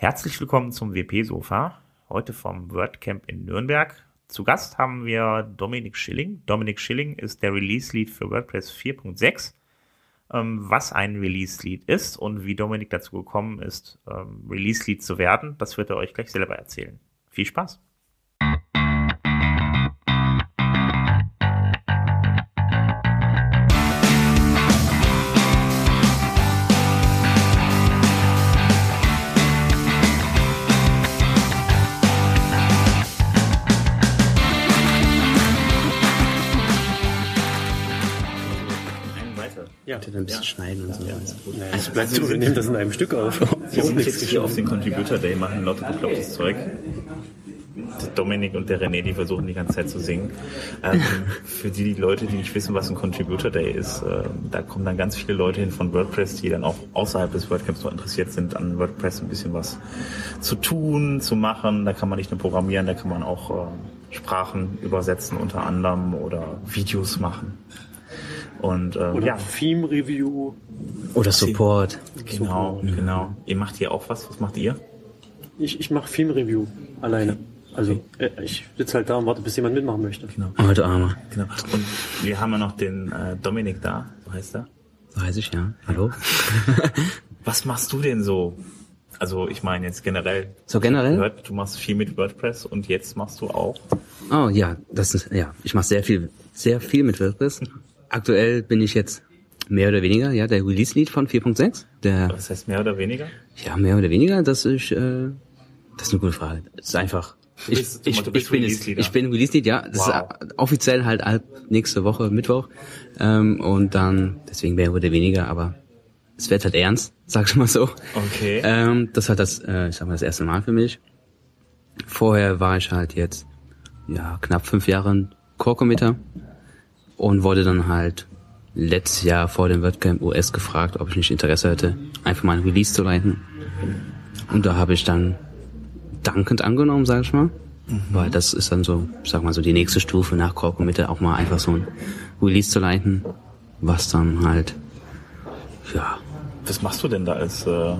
Herzlich willkommen zum WP-Sofa, heute vom WordCamp in Nürnberg. Zu Gast haben wir Dominik Schilling. Dominik Schilling ist der Release-Lead für WordPress 4.6. Ähm, was ein Release-Lead ist und wie Dominik dazu gekommen ist, ähm, Release-Lead zu werden, das wird er euch gleich selber erzählen. Viel Spaß! Ja. Ein bisschen schneiden und so. Ja, also bleibt so, wir nehmen das in einem Stück auf. Wir sind jetzt hier auf den Contributor Day, machen lauter beklopptes Zeug. Der Dominik und der René, die versuchen die ganze Zeit zu singen. Ähm, für die, die Leute, die nicht wissen, was ein Contributor Day ist, äh, da kommen dann ganz viele Leute hin von WordPress, die dann auch außerhalb des WordCamps noch interessiert sind, an WordPress ein bisschen was zu tun, zu machen. Da kann man nicht nur programmieren, da kann man auch äh, Sprachen übersetzen unter anderem oder Videos machen. Und ähm, Oder ja, Theme Review. Oder Support. genau, genau. Ihr macht hier auch was. Was macht ihr? Ich, ich mache Theme Review alleine. Also äh, ich sitze halt da und warte, bis jemand mitmachen möchte. Genau. Oh, du Armer. Genau. Und wir haben ja noch den äh, Dominik da, so heißt er. So heiß ich, ja. Hallo? Was machst du denn so? Also ich meine jetzt generell. So generell? Gehört, du machst viel mit WordPress und jetzt machst du auch. Oh ja, das ist, ja, ich mache sehr viel, sehr viel mit WordPress. Aktuell bin ich jetzt mehr oder weniger, ja, der Release-Lead von 4.6. Der, Was heißt mehr oder weniger? ja, mehr oder weniger, das ist, äh, das ist eine gute Frage. Das ist einfach, ich, bist- ich, bist ich bin es, ich bin Release-Lead, ja. Das Wow. ist offiziell halt ab nächste Woche Mittwoch. Ähm, und dann, deswegen mehr oder weniger, aber es wird halt ernst, sag ich mal so. Okay. Ähm, das war das, äh, ich sag mal, das erste Mal für mich. Vorher war ich halt jetzt, ja, knapp fünf Jahre Core-Committer und wurde dann halt letztes Jahr vor dem WordCamp US gefragt, ob ich nicht Interesse hätte, einfach mal ein Release zu leiten. Und da habe ich dann dankend angenommen, sag ich mal. Weil das ist dann so, sag mal so, die nächste Stufe nach Core Committer, auch mal einfach so ein Release zu leiten, was dann halt, ja, Was machst du denn da als äh,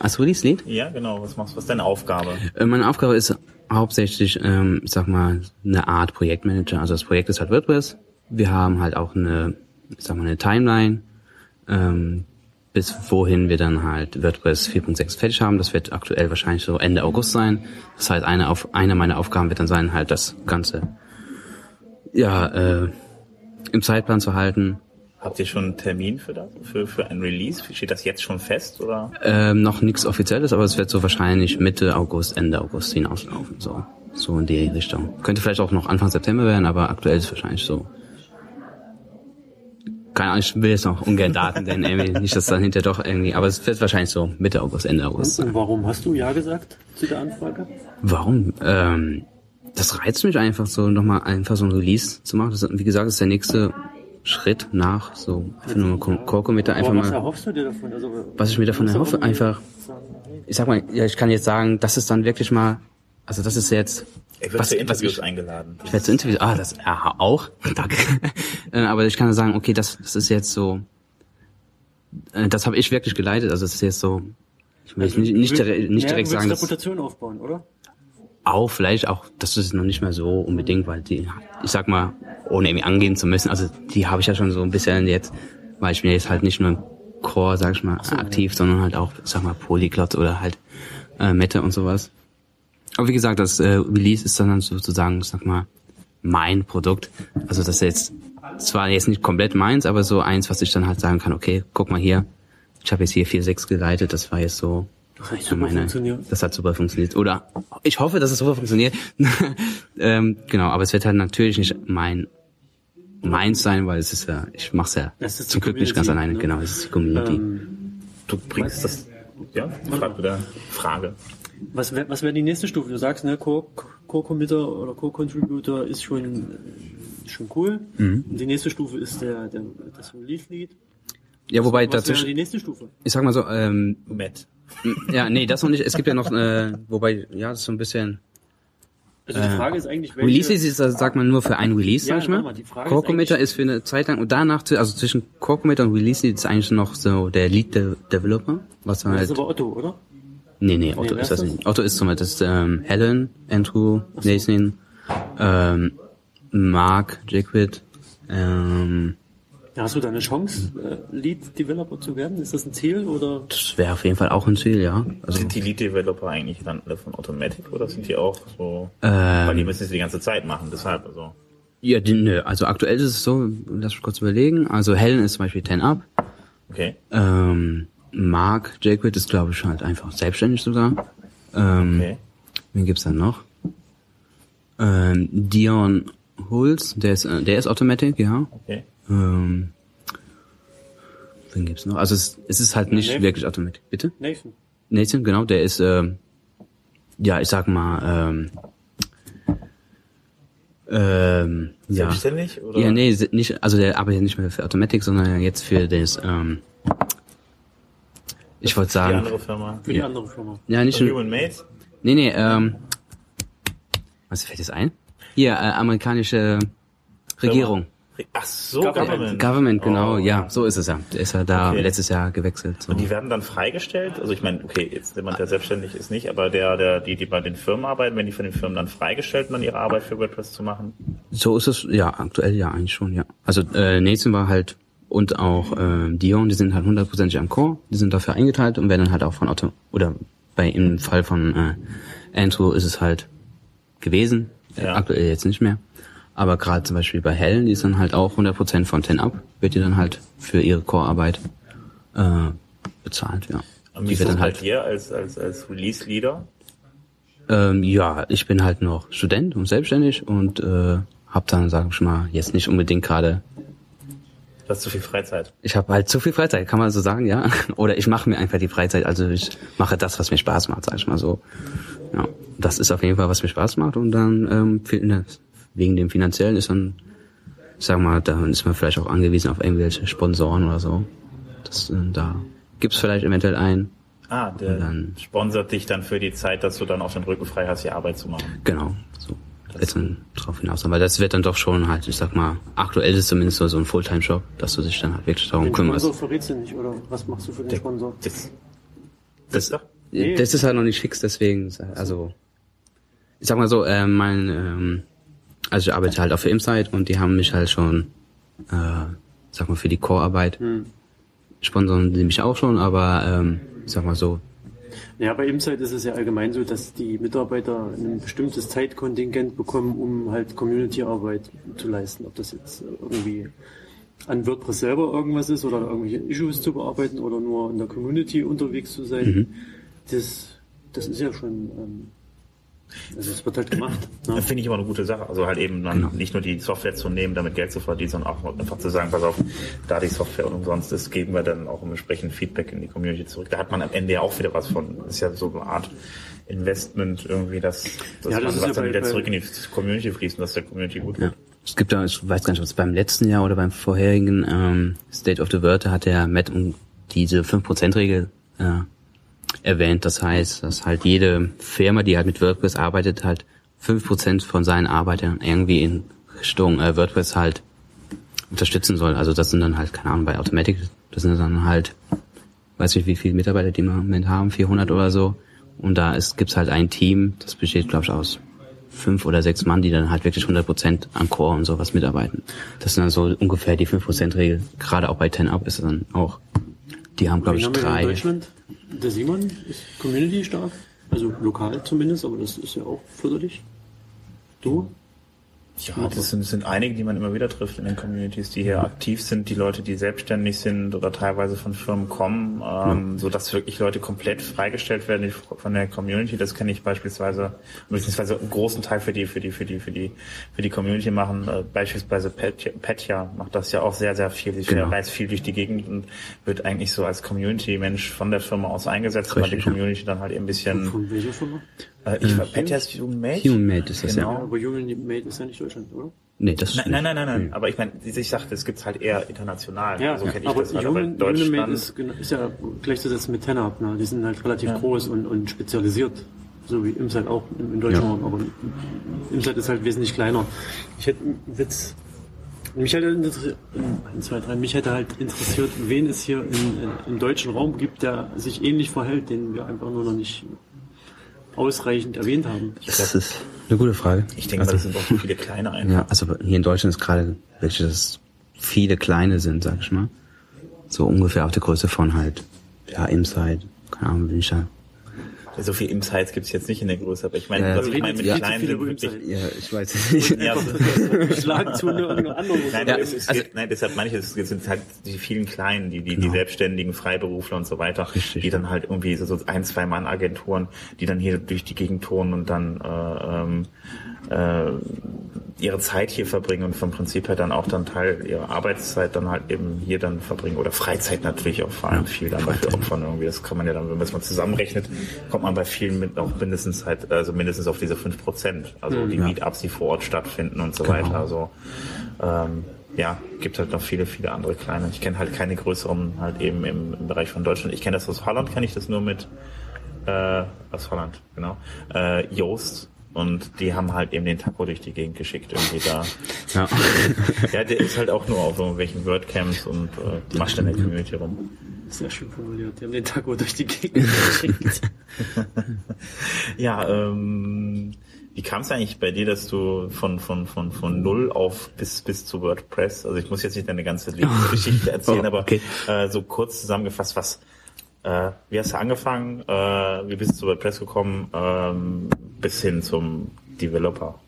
als Release-Lead Ja, genau, was machst du? Was ist deine Aufgabe? Äh, Meine Aufgabe ist hauptsächlich, ähm, ich sag mal, eine Art Projektmanager. Also das Projekt ist halt WordPress. Wir haben halt auch eine, ich sag mal, eine Timeline, ähm, bis wohin wir dann halt WordPress 4.6 fertig haben. Das wird aktuell wahrscheinlich so Ende August sein. Das heißt, eine, auf, eine meiner Aufgaben wird dann sein, halt das Ganze ja, äh, im Zeitplan zu halten. Habt ihr schon einen Termin für das? Für, für ein Release? Steht das jetzt schon fest oder? Ähm, noch nichts Offizielles, aber es wird so wahrscheinlich Mitte August, Ende August hinauslaufen. So, so in die Richtung. Könnte vielleicht auch noch Anfang September werden, aber aktuell ist es wahrscheinlich so. Keine Ahnung, ich will jetzt noch ungern Daten nennen, irgendwie nicht, dass dann hinterher doch irgendwie, aber es wird wahrscheinlich so Mitte August, Ende August. Und warum hast du Ja gesagt zu der Anfrage? Warum? Ähm, das reizt mich einfach so, nochmal einfach so ein Release zu machen. Das, wie gesagt, das ist der nächste Schritt nach so einfach nur Core-Committer einfach Aber was mal. erhoffst du dir davon? Also, Was ich mir davon erhoffe, einfach ich sag mal, ja, ich kann jetzt sagen, das ist dann wirklich mal, also das ist jetzt, Er wird Was- für was Interviews ich- eingeladen. ich werde zu Interviews, ah, das, ja, auch, danke. Äh, Aber ich kann sagen, okay, das, das ist jetzt so, äh, das habe ich wirklich geleitet, also das ist jetzt so, ich will jetzt nicht, nicht, du direkt, willst- nicht ja, direkt du sagen, dass, Reputation aufbauen, oder? auch vielleicht auch, das ist noch nicht mehr so unbedingt, weil die, ich sag mal, ohne irgendwie angehen zu müssen, also die habe ich ja schon so ein bisschen jetzt, weil ich bin jetzt halt nicht nur im Core, sag ich mal, aktiv, sondern halt auch, ich sag mal, Polyglot oder halt äh, Meta und sowas. Aber wie gesagt, das äh, Release ist dann sozusagen, ich sag mal, mein Produkt. Also das ist jetzt zwar jetzt nicht komplett meins, aber so eins, was ich dann halt sagen kann, okay, guck mal hier, ich habe jetzt hier 4.6 geleitet, das war jetzt so Das hat super funktioniert. Das hat super funktioniert. Oder ich hoffe, dass es super funktioniert. ähm, genau, aber es wird halt natürlich nicht mein meins sein, weil es ist ja, ich mach's ja Das ist die zum Glück nicht ganz Community, alleine. ne? Genau, es ist die Community. Ähm, Du bringst das. Ja, frag wieder Frage. Was wäre was wär die nächste Stufe? Du sagst, ne, Core- Core-Committer oder Core-Contributor ist schon, äh, schon cool. Mhm. Und die nächste Stufe ist der, der das Release-Lead. ja, wobei Was wäre dazwischen, die nächste Stufe? ich sag mal so, ähm, Matt. ja, nee, das noch nicht. Es gibt ja noch, äh, wobei, ja, das ist so ein bisschen. Also die Frage ist eigentlich, welche... Release ist, das sagt man nur für ein Release, Ja, sag ich mal. mal, die Frage ist Core Committer eigentlich- ist für eine Zeit lang und danach, zu- also zwischen Core Committer und Release ist eigentlich noch so der Lead De Developer, was man das halt ist aber Otto, oder? Nee, nee, Otto wer ist das nicht. Otto ist zum Beispiel das ist, ähm, Helen, Andrew, Nathan, ähm, Mark, Jaquid, ähm, Ja, hast du da eine Chance, äh, Lead Developer zu werden? Ist das ein Ziel oder? das wäre auf jeden Fall auch ein Ziel, ja. Also, Sind die Lead-Developer eigentlich dann alle von Automatic oder sind die auch so? Ähm. weil die müssen es die ganze Zeit machen, deshalb also. ja, die, nö, also aktuell ist es so, lass mich kurz überlegen. Also Helen ist zum Beispiel 10 Up. Okay. Ähm, Mark Jaquid ist, glaube ich, halt einfach selbstständig sogar. Ähm, Okay. Wen gibt's dann noch? Ähm, Dion Hulz, der ist, äh, der ist Automatic, ja. Okay. Ähm, wen gibt's noch? Also es, es ist halt nicht Nathan. wirklich Automatic. Bitte? Nathan. Nathan, genau, der ist, ähm, ja, ich sag mal, ähm, ähm, ja. Selbstständig oder? Ja, nee, nicht, also der arbeitet nicht mehr für Automatic, sondern jetzt für das, ähm, ich wollte Die sagen, andere Firma. Für die Ja. andere Firma. ja, nicht, Human Mates? nee, nee, ähm, was fällt jetzt ein? Hier, äh, amerikanische Regierung. Ach so, Government. Government. Genau, Oh. ja, so ist es ja. Der ist ja da Okay. letztes Jahr gewechselt. So. Und die werden dann freigestellt? Also ich meine, okay, jetzt jemand, der selbstständig ist nicht, aber der, der, die, die bei den Firmen arbeiten, wenn die von den Firmen dann freigestellt, dann ihre Arbeit für WordPress zu machen? So ist es, ja, aktuell ja eigentlich schon, ja. Also äh, Nathan war halt und auch äh, Dion, die sind halt hundertprozentig am Core, die sind dafür eingeteilt und werden dann halt auch von Otto, oder bei im Fall von äh, Andrew ist es halt gewesen, Ja. aktuell jetzt nicht mehr. Aber gerade zum Beispiel bei Helen, die ist dann halt auch 100% von 10 up, wird die dann halt für ihre Core-Arbeit äh, bezahlt, ja. Und wie ist dann bei halt, dir als, als, als Release-Leader? ähm, ja, ich bin halt noch Student und selbstständig und äh, hab dann, sag ich mal, jetzt nicht unbedingt gerade Du hast zu viel Freizeit. Ich habe halt zu viel Freizeit, kann man so sagen, ja. Oder ich mache mir einfach die Freizeit, also ich mache das, was mir Spaß macht, sag ich mal so. Ja, das ist auf jeden Fall, was mir Spaß macht und dann ähm, ne, wegen dem finanziellen ist dann, ich sag mal, dann ist man vielleicht auch angewiesen auf irgendwelche Sponsoren oder so. Das, äh, da gibt's vielleicht eventuell einen. Ah, der dann- sponsert dich dann für die Zeit, dass du dann auch den Rücken frei hast, die Arbeit zu machen. Genau, so. Jetzt dann drauf hinaus. Aber das wird dann doch schon halt, ich sag mal, aktuell ist es zumindest so, so ein Fulltime-Job, dass du dich dann halt wirklich darum Den kümmerst. Sponsor verrätst du nicht, oder was machst du für den Sponsor? Das, das doch? Nee. Das ist halt noch nicht fix, deswegen, also, ich sag mal so, äh, mein, ähm, also ich arbeite halt auf der Imsite und die haben mich halt schon, äh, sag mal, für die Core-Arbeit, Hm. sponsern die mich auch schon, aber, ähm, ich sag mal so, Ja, bei Imsite ist es ja allgemein so, dass die Mitarbeiter ein bestimmtes Zeitkontingent bekommen, um halt Community-Arbeit zu leisten. Ob das jetzt irgendwie an WordPress selber irgendwas ist oder irgendwelche Issues zu bearbeiten oder nur in der Community unterwegs zu sein. Das, das ist ja schon, ähm, also es wird halt gemacht. Ne? Das finde ich immer eine gute Sache. Also halt eben dann Genau. nicht nur die Software zu nehmen, damit Geld zu verdienen, sondern auch einfach zu sagen, pass auf, da die Software umsonst ist, geben wir dann auch entsprechend Feedback in die Community zurück. Da hat man am Ende ja auch wieder was von. Das ist ja so eine Art Investment irgendwie, dass, dass Ja, das man was dann wieder zurück in die Community fließt und dass der Community gut ja. wird. Es gibt da, ich weiß gar nicht, ob es beim letzten Jahr oder beim vorherigen ähm, State of the World, da hat der Matt um diese 5%-Regel äh, erwähnt. Das heißt, dass halt jede Firma, die halt mit WordPress arbeitet, halt 5% von seinen Arbeitern irgendwie in Richtung äh, WordPress halt unterstützen soll. Also das sind dann halt, keine Ahnung, bei Automatic, das sind dann halt, weiß nicht, wie viele Mitarbeiter die im Moment haben, 400 oder so. Und da ist, gibt's halt ein Team, das besteht, glaube ich, aus fünf oder sechs Mann, die dann halt wirklich 100% an Core und sowas mitarbeiten. Das sind dann so ungefähr die 5%-Regel. Gerade auch bei 10up ist es dann auch. Die haben, glaube ich, haben wir in drei. Deutschland? Der Simon ist Community stark, also lokal zumindest, aber das ist ja auch förderlich. Du? Ja, das sind, das sind einige, die man immer wieder trifft in den Communities, die hier aktiv sind, die Leute, die selbstständig sind oder teilweise von Firmen kommen, ähm, so dass wirklich Leute komplett freigestellt werden von der Community. Das kenne ich beispielsweise, beziehungsweise einen großen Teil für die, für die, für die, für die, für die Community machen. Äh, beispielsweise Petja, Petja macht das ja auch sehr, sehr viel. Sie Genau. reist viel durch die Gegend und wird eigentlich so als Community-Mensch von der Firma aus eingesetzt, weil die Richtig, ja. Community dann halt eben ein bisschen, Von welcher Firma? Äh, ich war Petja ist Human Made. Human Made ist das, Genau. Ja, aber Human Made ist ja nicht Deutschland, oder? Nee, das Nein, nein, nein, nein, nein. Aber ich meine, ich sagte, es gibt's halt eher international. Ja, so kenne ich aber das halt. Aber Human, in Human Made Deutschland. ist, ist ja gleichzusetzen mit TenUp. Ne? Die sind halt relativ groß und, und spezialisiert. So wie Imsite auch in, in Deutschland. Aber Imsite ist halt wesentlich kleiner. Ich hätte einen Witz. Mich hätte, interessiert, eins, zwei, drei, mich hätte halt interessiert, wen es hier in, in, im deutschen Raum gibt, der sich ähnlich verhält, den wir einfach nur noch nicht ausreichend erwähnt haben. Das ist eine gute Frage. Ich denke mal, das sind auch so viele kleine einfach. Ja, also hier in Deutschland ist gerade, welche das viele kleine sind, sag ich mal. So ungefähr auf der Größe von halt, ja, Inside, keine Ahnung, da. So viel Insights gibt's jetzt nicht in der Größe, aber ich meine, Ja, was ich meine mit ja. kleinen sind wirklich. Ja, ich weiß nicht. Ja, Schlag zu einer anderen. Nein, Ja, es ist, also- nein, deshalb manche es sind halt die vielen Kleinen, die, die, die Selbstständigen, Freiberufler und so weiter, Richtig, die dann halt irgendwie so, so ein, zwei Mann Agenturen, die dann hier durch die Gegend touren und dann äh, ähm, äh, ihre Zeit hier verbringen und vom Prinzip her dann auch dann Teil ihrer Arbeitszeit dann halt eben hier dann verbringen oder Freizeit natürlich auch vor allem viel dann dafür opfern irgendwie. Das kann man ja dann, wenn man es mal zusammenrechnet, kommt man bei vielen mit auch mindestens halt, also mindestens auf diese fünf Prozent. Also die Meetups, die vor Ort stattfinden und so Genau. weiter. Also ähm, ja, gibt halt noch viele, viele andere kleine. Ich kenne halt keine größeren halt eben im, im Bereich von Deutschland. Ich kenne das aus Holland, kenne ich das nur mit äh, aus Holland, genau. Äh, Joost und die haben halt eben den Taco durch die Gegend geschickt irgendwie da. Ja. Ja, der ist halt auch nur auf irgendwelchen WordCamps und äh, macht in der Community rum. Sehr schön formuliert. Die haben den Taco durch die Gegend geschickt. Ja, ähm, wie kam es eigentlich bei dir, dass du von, von, von, von null auf bis, bis zu WordPress, also ich muss jetzt nicht deine ganze Lebensgeschichte erzählen, Oh, okay. aber äh, so kurz zusammengefasst, was, äh, wie hast du angefangen, äh, wie bist du zu WordPress gekommen, ähm, bis hin zum Developer,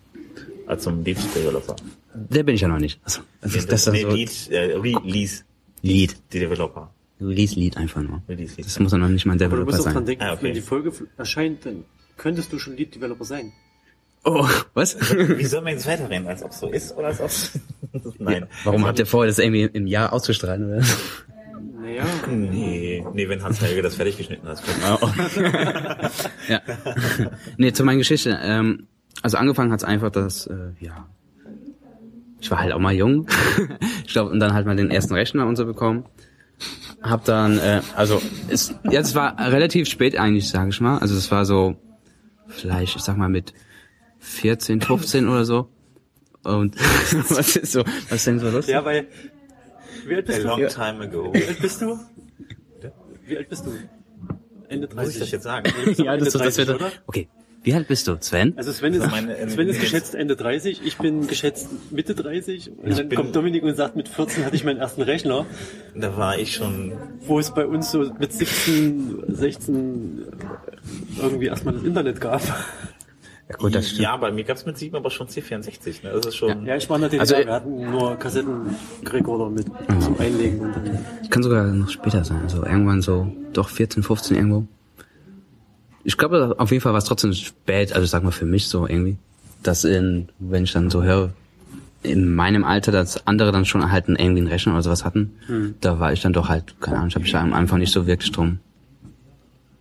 äh, zum Lead Developer. Der bin ich ja noch nicht. Also, das ist, das ist nee, so Lead, äh, Release, Lied. die Developer. Release Lied einfach nur. Release Lead. Das muss ja noch nicht mal ein Aber du Developer musst auch dran sein. denken, Ah, okay. wenn die Folge erscheint, dann könntest du schon Lead Developer sein. Oh, was? Wie soll man jetzt weiterreden, als ob es so ist oder als ob Nein. Warum habt ihr vor, das irgendwie im Jahr auszustrahlen, oder? Naja, Nee, nee, wenn Hans Helge das fertig geschnitten hat. ja. nee, zu meiner Geschichte. Ähm, also angefangen hat's einfach, dass, äh, ja, ich war halt auch mal jung. ich glaube, und dann halt mal den ersten Rechner und so bekommen. Hab dann, äh, also, es, ja, es war relativ spät eigentlich, sage ich mal. Also es war so, vielleicht, ich sag mal mit 14, 15 oder so. Und was ist so, was ist denn so los? ja, weil, wie alt A bist du? long time ago. Wie alt bist du? Wie alt bist du? Ende Muss ich 30. das jetzt sagen? ja, das, das 30, wird, oder? okay. Wie alt bist du, Sven? Also Sven ist, Meine- äh, Sven ist geschätzt Ende 30, ich bin geschätzt Mitte 30 und Ich dann bin- kommt Dominik und sagt, mit 14 hatte ich meinen ersten Rechner, Da war ich schon, wo es bei uns so mit 17, 16 irgendwie erstmal das Internet gab. Ja, gut, das stimmt. ja, bei mir gab's mit sieben aber schon C64, ne? Das ist schon, Ja, ich war DDR, Also, äh, wir hatten nur Kassettenrekorder mit zum Einlegen und dann Kann sogar noch später sein. Also irgendwann so, doch 14, 15 irgendwo. Ich glaube, auf jeden Fall war es trotzdem spät, also sag mal für mich so irgendwie, dass in, wenn ich dann so höre, in meinem Alter, dass andere dann schon halt einen, irgendwie einen Rechner oder sowas hatten, da war ich dann doch halt, keine Ahnung, ich habe mich da am Anfang nicht so wirklich drum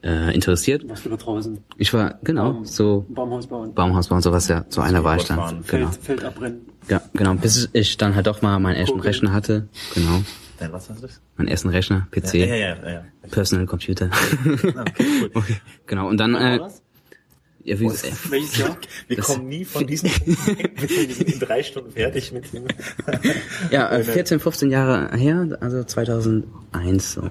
äh, interessiert. warst du da draußen. Ich war, genau, so Baumhaus bauen. Baumhausbau und sowas, ja, so einer war ich dann. Fahren. Genau. Feld, Feld abbrennen. Ja, genau, bis ich dann halt doch mal meinen ersten. Rechner hatte, genau, Nein, was hast du das? meinen ersten Rechner, PC. Ja, ja, ja, ja. Personal Computer. Okay, cool. okay. Genau, und dann, äh, ja, wie, äh, Welches Jahr? Wir kommen nie von diesem weg. Wir sind in drei Stunden fertig mit dem. ja, äh, 14, 15 Jahre her, also 2001, so, ja.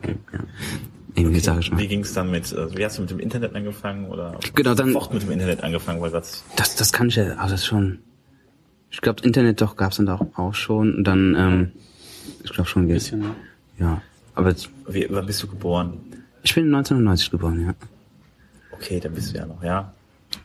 Irgendwie sage ich mal. Wie ging's dann mit, äh, wie hast du mit dem Internet angefangen oder Genau, dann- sofort mit dem Internet angefangen, weil das, Das, das kann ich ja, also das schon, ich glaube, Internet doch gab's dann auch, auch schon, und dann, ähm, ich glaube schon, jetzt, Bisschen, ne? ja. Aber jetzt, wie, wann bist du geboren? ich bin 1990 geboren, ja. Okay, da bist du ja noch, ja.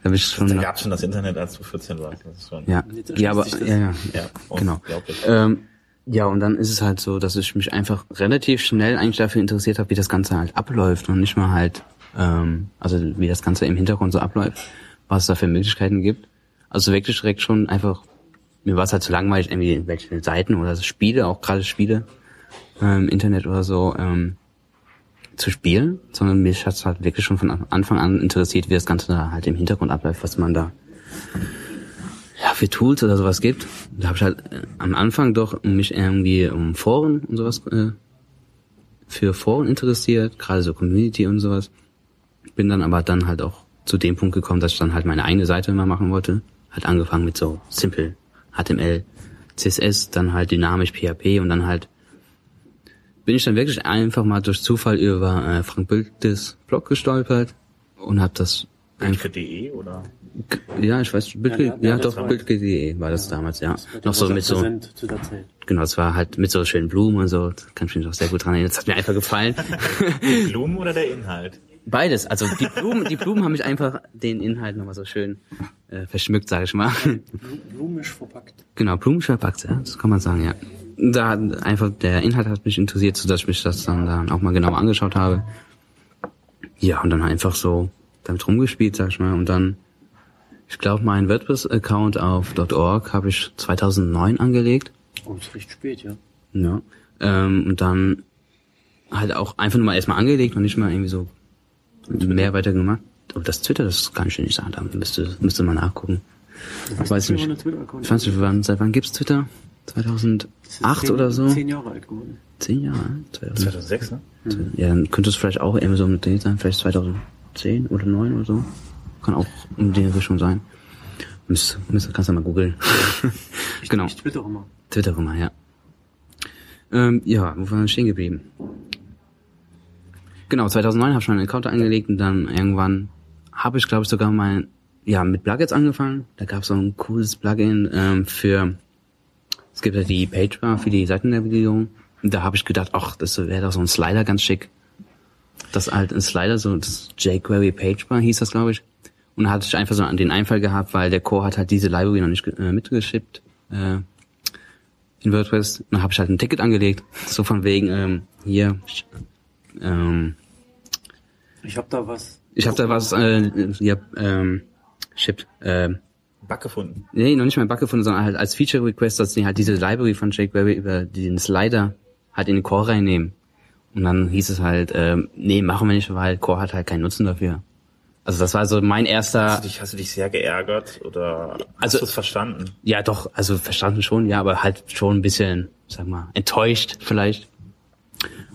Da bin ich schon Da gab's schon das Internet, als du 14 warst. Das ist schon, ja, ja, aber, ja, ja, ja genau. Ähm, ja, und dann ist es halt so, dass ich mich einfach relativ schnell eigentlich dafür interessiert habe, wie das Ganze halt abläuft und nicht mal halt, ähm, also wie das Ganze im Hintergrund so abläuft, was es da für Möglichkeiten gibt. Also wirklich direkt schon einfach, mir war es halt zu langweilig, irgendwie welche Seiten oder Spiele, auch gerade Spiele ähm, Internet oder so, ähm, zu spielen, sondern mich hat es halt wirklich schon von Anfang an interessiert, wie das Ganze da halt im Hintergrund abläuft, was man da ja, für Tools oder sowas gibt. Da habe ich halt äh, am Anfang doch mich irgendwie um Foren und sowas äh, für Foren interessiert, gerade so Community und sowas. Bin dann aber dann halt auch zu dem Punkt gekommen, dass ich dann halt meine eigene Seite immer machen wollte. Halt angefangen mit so Simple HTML, CSS, dann halt dynamisch PHP und dann halt bin ich dann wirklich einfach mal durch Zufall über äh, Frank Bültes Blog gestolpert und habe das Bildke.de oder? ja, ich weiß, Bild, Ja, ja, ja, doch, Bild.de war das damals, ja. Das Noch so mit so, genau, es war halt mit so schönen Blumen und so, kann ich mich noch sehr gut dran erinnern. Das hat mir einfach gefallen. Die Blumen oder der Inhalt? Beides, also die Blumen, die Blumen haben mich einfach den Inhalt nochmal so schön äh, verschmückt, sage ich mal. Blu- Blumisch verpackt. Genau, Blumen verpackt, ja, das kann man sagen, ja. Da hat einfach der Inhalt hat mich interessiert, so dass ich mich das dann, dann auch mal genau angeschaut habe. Ja, und dann einfach so damit rumgespielt, sag ich mal. Und dann, ich glaube, meinen WordPress-Account auf .org habe ich 2009 angelegt. Oh, ist recht spät, ja. Ja. Ähm, und dann halt auch einfach nur mal erstmal angelegt und nicht mal irgendwie so mehr weiter gemacht. Und das Twitter, das kann ich dir nicht sagen, da müsste, müsste man nachgucken. Weiß ich nicht. Twitter-Account. Ich weiß nicht, wann, seit wann gibt's Twitter? 2008 Zehn- oder so? Zehn Jahre alt geworden. Zehn Jahre? 2000. 2006, ne? Ja, dann könnte es vielleicht auch irgendwie so mit dem sein, vielleicht 2010 oder 9 oder so. Kann auch in die Richtung sein. Müsst, müsst, kannst du mal googeln. genau. Ich twitter immer. Twitter immer, ja. Ähm, ja, wo waren wir stehen geblieben? Genau, 2009 habe ich meinen Account angelegt und dann irgendwann habe ich, glaube ich, sogar mal ja mit Plugins angefangen. Da gab es so ein cooles Plugin ähm, für es gibt ja die Pagebar für die Seitennavigierung. Und da habe ich gedacht, ach, das wäre doch so ein Slider ganz schick. Das halt ein Slider, so das jQuery Pagebar hieß das, glaube ich. Und da hatte ich einfach so den Einfall gehabt, weil der Core hat halt diese Library noch nicht äh, mitgeschippt äh, in WordPress. Und dann habe ich halt ein Ticket angelegt, so von wegen ähm, hier. Ähm, Ich habe da was. ich habe da was, äh, ja, ähm, ship, ähm, Bug gefunden. Nee, noch nicht mal ein Bug gefunden, sondern halt als Feature Request, dass die halt diese Library von jQuery über den Slider halt in den Core reinnehmen. Und dann hieß es halt, ähm, nee, machen wir nicht, weil Core hat halt keinen Nutzen dafür. Also das war so mein erster, Hast du dich, hast du dich sehr geärgert oder hast Also- du es verstanden? ja doch, also verstanden schon, ja, aber halt schon ein bisschen, sag mal, enttäuscht vielleicht.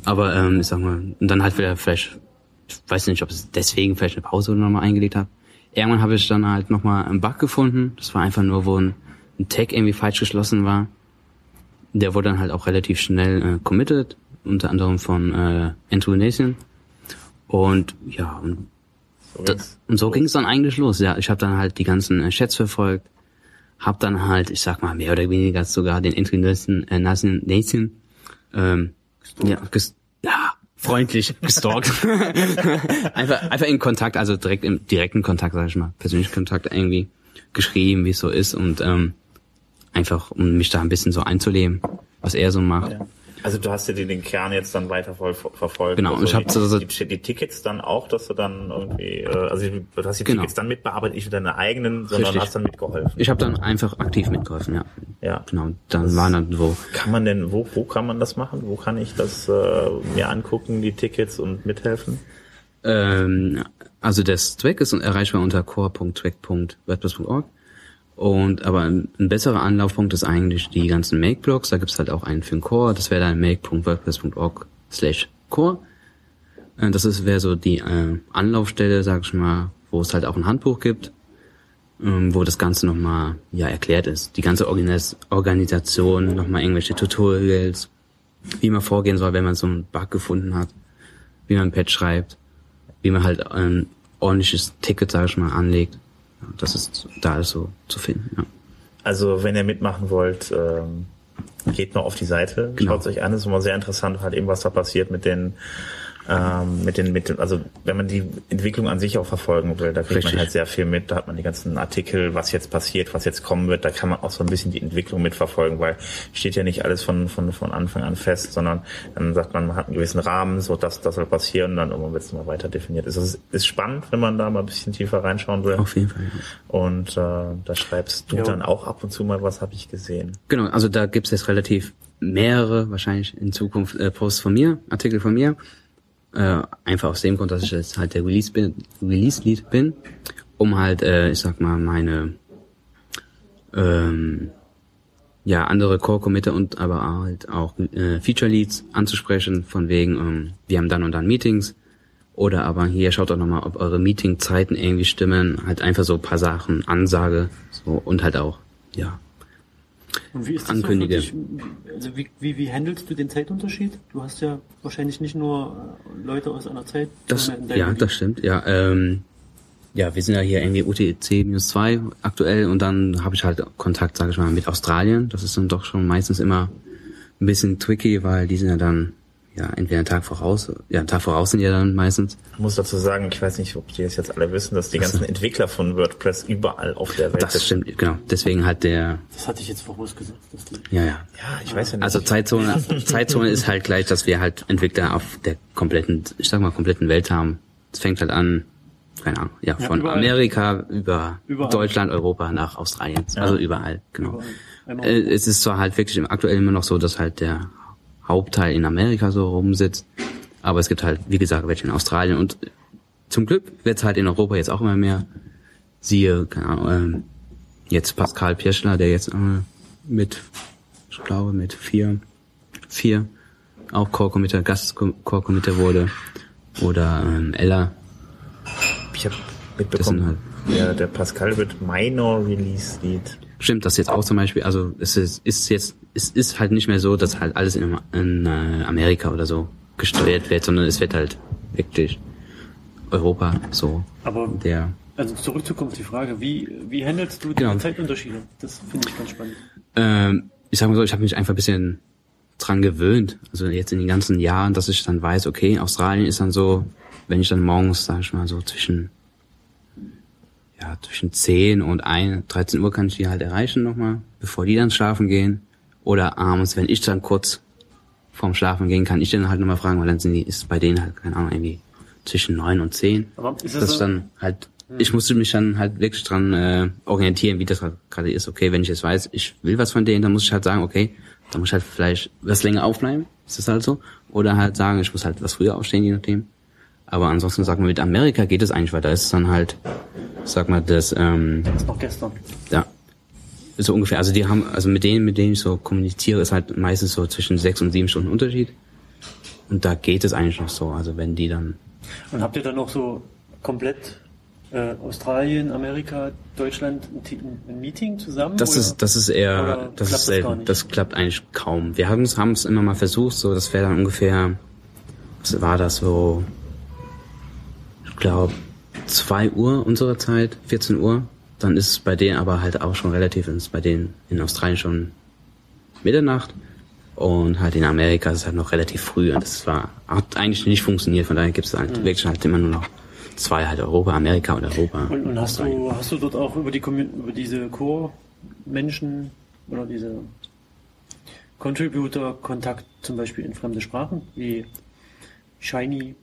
Aber ähm, ich sag mal, und dann halt wieder vielleicht, ich weiß nicht, ob es deswegen vielleicht eine Pause nochmal eingelegt habe. Irgendwann habe ich dann halt nochmal einen Bug gefunden. Das war einfach nur, wo ein, ein Tag irgendwie falsch geschlossen war. Der wurde dann halt auch relativ schnell äh, committed, unter anderem von äh, Andrew Nathan. Und ja, und So da, ging's. und so ging es dann eigentlich los. Ja, ich habe dann halt die ganzen äh, Chats verfolgt, hab dann halt, ich sag mal mehr oder weniger sogar den Entry Nathan, äh, Nathan, Nathan ähm, ja, ges ja, freundlich gestalkt. einfach, einfach in Kontakt, also direkt im direkten Kontakt, sag ich mal, persönlichen Kontakt irgendwie geschrieben, wie es so ist und ähm, einfach, um mich da ein bisschen so einzuleben, was er so macht. Ja. Also du hast ja den, Kern jetzt dann weiter voll, verfolgt. Genau, also ich hab die, so- so- die, die Tickets dann auch, dass du dann irgendwie, äh, also du hast die Genau. Tickets dann mitbearbeitet, nicht mit deine eigenen, sondern Richtig. hast dann mitgeholfen. Ich habe dann einfach aktiv mitgeholfen, ja. Ja. Genau, dann waren dann so Kann man denn, wo, wo kann man das machen? Wo kann ich das äh, mir angucken, die Tickets und mithelfen? Ähm, also der Track ist erreichbar unter core.track.wordpress.org. Und aber ein, besserer Anlaufpunkt ist eigentlich die ganzen Make-Blogs. Da gibt's halt auch einen für den Core. Das wäre dann make.wordpress.org slash core. Äh, Das ist wäre so die äh, Anlaufstelle, sag ich mal, wo es halt auch ein Handbuch gibt, ähm, wo das Ganze nochmal ja erklärt ist. Die ganze Organis Organisation, nochmal irgendwelche Tutorials, wie man vorgehen soll, wenn man so einen Bug gefunden hat, wie man ein Patch schreibt wie man halt ein ordentliches Ticket, sage ich mal, anlegt. Das ist da so zu finden. Ja. Also wenn ihr mitmachen wollt, ähm, geht mal auf die Seite, Genau. schaut euch an, das ist immer sehr interessant, halt eben was da passiert mit den ähm, mit den, mit den, also wenn man die Entwicklung an sich auch verfolgen will, da kriegt Richtig. man halt sehr viel mit, da hat man die ganzen Artikel, was jetzt passiert, was jetzt kommen wird, da kann man auch so ein bisschen die Entwicklung mitverfolgen, weil steht ja nicht alles von, von, von Anfang an fest, sondern dann sagt man, man hat einen gewissen Rahmen, so das, das soll passieren, und dann irgendwann wird es mal weiter definiert. Es ist, ist spannend, wenn man da mal ein bisschen tiefer reinschauen will. Auf jeden Fall. Ja. Und äh, da schreibst du Ja. dann auch ab und zu mal, was habe ich gesehen. Genau, also da gibt's jetzt relativ mehrere, wahrscheinlich in Zukunft äh, Posts von mir, Artikel von mir. Äh, einfach aus dem Grund, dass ich jetzt halt der Release bin, Release-Lead bin, um halt, äh, ich sag mal, meine ähm, ja, andere Core-Committer und aber halt auch äh, Feature-Leads anzusprechen, von wegen, ähm, wir haben dann und dann Meetings. Oder aber hier schaut doch nochmal, ob eure Meeting-Zeiten irgendwie stimmen. Halt einfach so ein paar Sachen, Ansage, so und halt auch, ja, Und wie ist das ankündige. So dich? also wie, wie, wie handelst du den Zeitunterschied? Du hast ja wahrscheinlich nicht nur Leute aus einer Zeit. Das, ja, Gebiet. das stimmt. Ja, ähm, ja, wir sind ja hier irgendwie UTC-2 aktuell und dann habe ich halt Kontakt, sage ich mal, mit Australien. Das ist dann doch schon meistens immer ein bisschen tricky, weil die sind ja dann ja entweder einen Tag voraus, ja einen Tag voraus sind ja dann meistens. Ich muss dazu sagen, ich weiß nicht, ob die das jetzt alle wissen, dass die ganzen Entwickler von WordPress überall auf der Welt Das sind. stimmt, genau. Deswegen halt der, Das hatte ich jetzt vorausgesagt. Dass die ja, ja. Ja, ich weiß ja nicht. Also Zeitzone, Zeitzone ist halt gleich, dass wir halt Entwickler auf der kompletten, ich sag mal, kompletten Welt haben. Es fängt halt an, keine Ahnung, ja, Ja, von überall. Amerika über Überall. Deutschland, Europa nach Australien. Also überall, genau. Überall. Äh, es ist zwar halt wirklich im aktuell immer noch so, dass halt der Hauptteil in Amerika so rumsitzt, aber es gibt halt, wie gesagt, welche in Australien und zum Glück wird es halt in Europa jetzt auch immer mehr. Siehe, keine Ahnung, ähm, jetzt Pascal Pirschler, der jetzt äh, mit, ich glaube, mit vier, vier auch Core-Committer, Gast-Core-Committer wurde. Oder ähm, Ella, ich habe mitbekommen, halt- der, der Pascal wird Minor Release Lead. Stimmt, das jetzt auch zum Beispiel, also es ist, ist jetzt, es ist halt nicht mehr so, dass halt alles in, in äh, Amerika oder so gesteuert wird, sondern es wird halt wirklich Europa so Aber der also zurückzukommen auf die Frage, wie, wie handelst du die Genau. Zeitunterschiede? Das finde ich ganz spannend. ähm, ich sag mal so, ich habe mich einfach ein bisschen dran gewöhnt, also jetzt in den ganzen Jahren, dass ich dann weiß, okay, Australien ist dann so, wenn ich dann morgens, sag ich mal, so zwischen ja, zwischen 10 und 1, 13 Uhr kann ich die halt erreichen nochmal, bevor die dann schlafen gehen. Oder abends, wenn ich dann kurz vorm Schlafen gehen, kann ich dann halt nochmal fragen, weil dann sind die, ist bei denen halt, keine Ahnung, irgendwie zwischen 9 und 10. Aber ist es das so- dann halt, ich musste mich dann halt wirklich dran äh, orientieren, wie das halt gerade ist. Okay, wenn ich jetzt weiß, ich will was von denen, dann muss ich halt sagen, okay, dann muss ich halt vielleicht was länger aufbleiben, ist das halt so. Oder halt sagen, ich muss halt was früher aufstehen, je nachdem. Aber ansonsten, sag mal, mit Amerika geht es eigentlich weiter. ist es dann halt, sag mal, das, ähm, Das ist noch gestern. ja, so ungefähr. Also die haben, also mit denen, mit denen ich so kommuniziere, ist halt meistens so zwischen sechs und sieben Stunden Unterschied. Und da geht es eigentlich noch so. Also wenn die dann, Und habt ihr dann noch so komplett äh, Australien, Amerika, Deutschland ein, ein Meeting zusammen? das oder? ist, das ist eher, das das ist selten. nicht? Das klappt eigentlich kaum. Wir haben es, haben es immer mal versucht. So, das wäre dann ungefähr, was war das so? Ich glaube zwei Uhr unserer Zeit, 14 Uhr. Dann ist es bei denen aber halt auch schon relativ, ist bei denen in Australien schon Mitternacht. Und halt in Amerika ist es halt noch relativ früh und das war, hat eigentlich nicht funktioniert. Von daher gibt es halt wirklich halt immer nur noch zwei halt Europa, Amerika und Europa. Und, und hast du hast du dort auch über die über diese Core-Menschen oder diese Contributor Kontakt zum Beispiel in fremde Sprachen wie Shiny?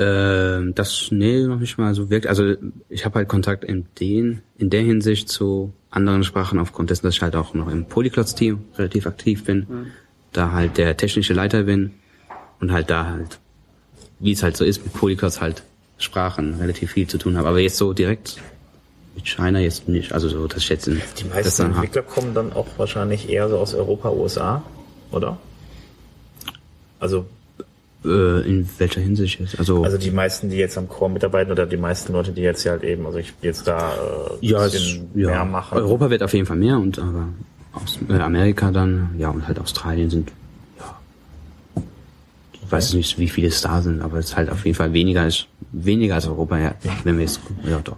Ähm, das, nee, noch nicht mal so wirklich. Also ich habe halt Kontakt in den, in der Hinsicht zu anderen Sprachen aufgrund dessen, dass ich halt auch noch im Polyglots-Team relativ aktiv bin, da halt der technische Leiter bin und halt da halt, wie es halt so ist, mit Polyglots halt Sprachen relativ viel zu tun habe. Aber jetzt so direkt mit China jetzt nicht. Also so, jetzt in, Die das meisten dann hab. Entwickler kommen dann auch wahrscheinlich eher so aus Europa, USA, oder? Also, äh, in welcher Hinsicht jetzt? Also, also die meisten, die jetzt am Core mitarbeiten oder die meisten Leute, die jetzt hier halt eben, also ich jetzt da äh, ja, es, bisschen ja. mehr machen. Europa wird auf jeden Fall mehr und aber aus, äh, Amerika dann, ja, und halt Australien sind, ja, ich weiß nicht, wie viele es da sind, aber es ist halt auf jeden Fall weniger als, weniger als Europa, ja, wenn wir jetzt, ja, doch.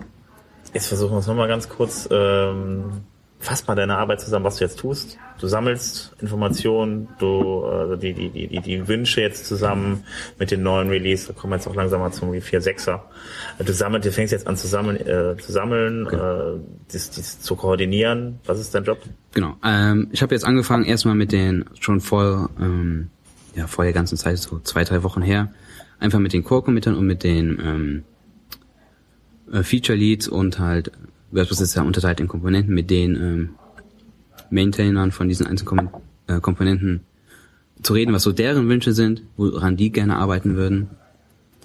Jetzt versuchen wir es nochmal ganz kurz. Ähm, fass mal deine Arbeit zusammen, was du jetzt tust. Du sammelst Informationen, du äh, die, die, die, die, die Wünsche jetzt zusammen mit dem neuen Release, da kommen wir jetzt auch langsam mal zum 4.6er. Du sammelst, du fängst jetzt an zu sammeln, äh, zu sammeln, äh, das, das zu koordinieren. Was ist dein Job? Genau. Ähm, ich habe jetzt angefangen erstmal mit den schon vor ähm, ja vor der ganzen Zeit so zwei drei Wochen her einfach mit den Core-Committern und mit den ähm, äh, Feature Leads und halt Ja unterteilt in Komponenten mit den ähm, Maintainern von diesen einzelnen Kom äh, Komponenten zu reden, was so deren Wünsche sind, woran die gerne arbeiten würden.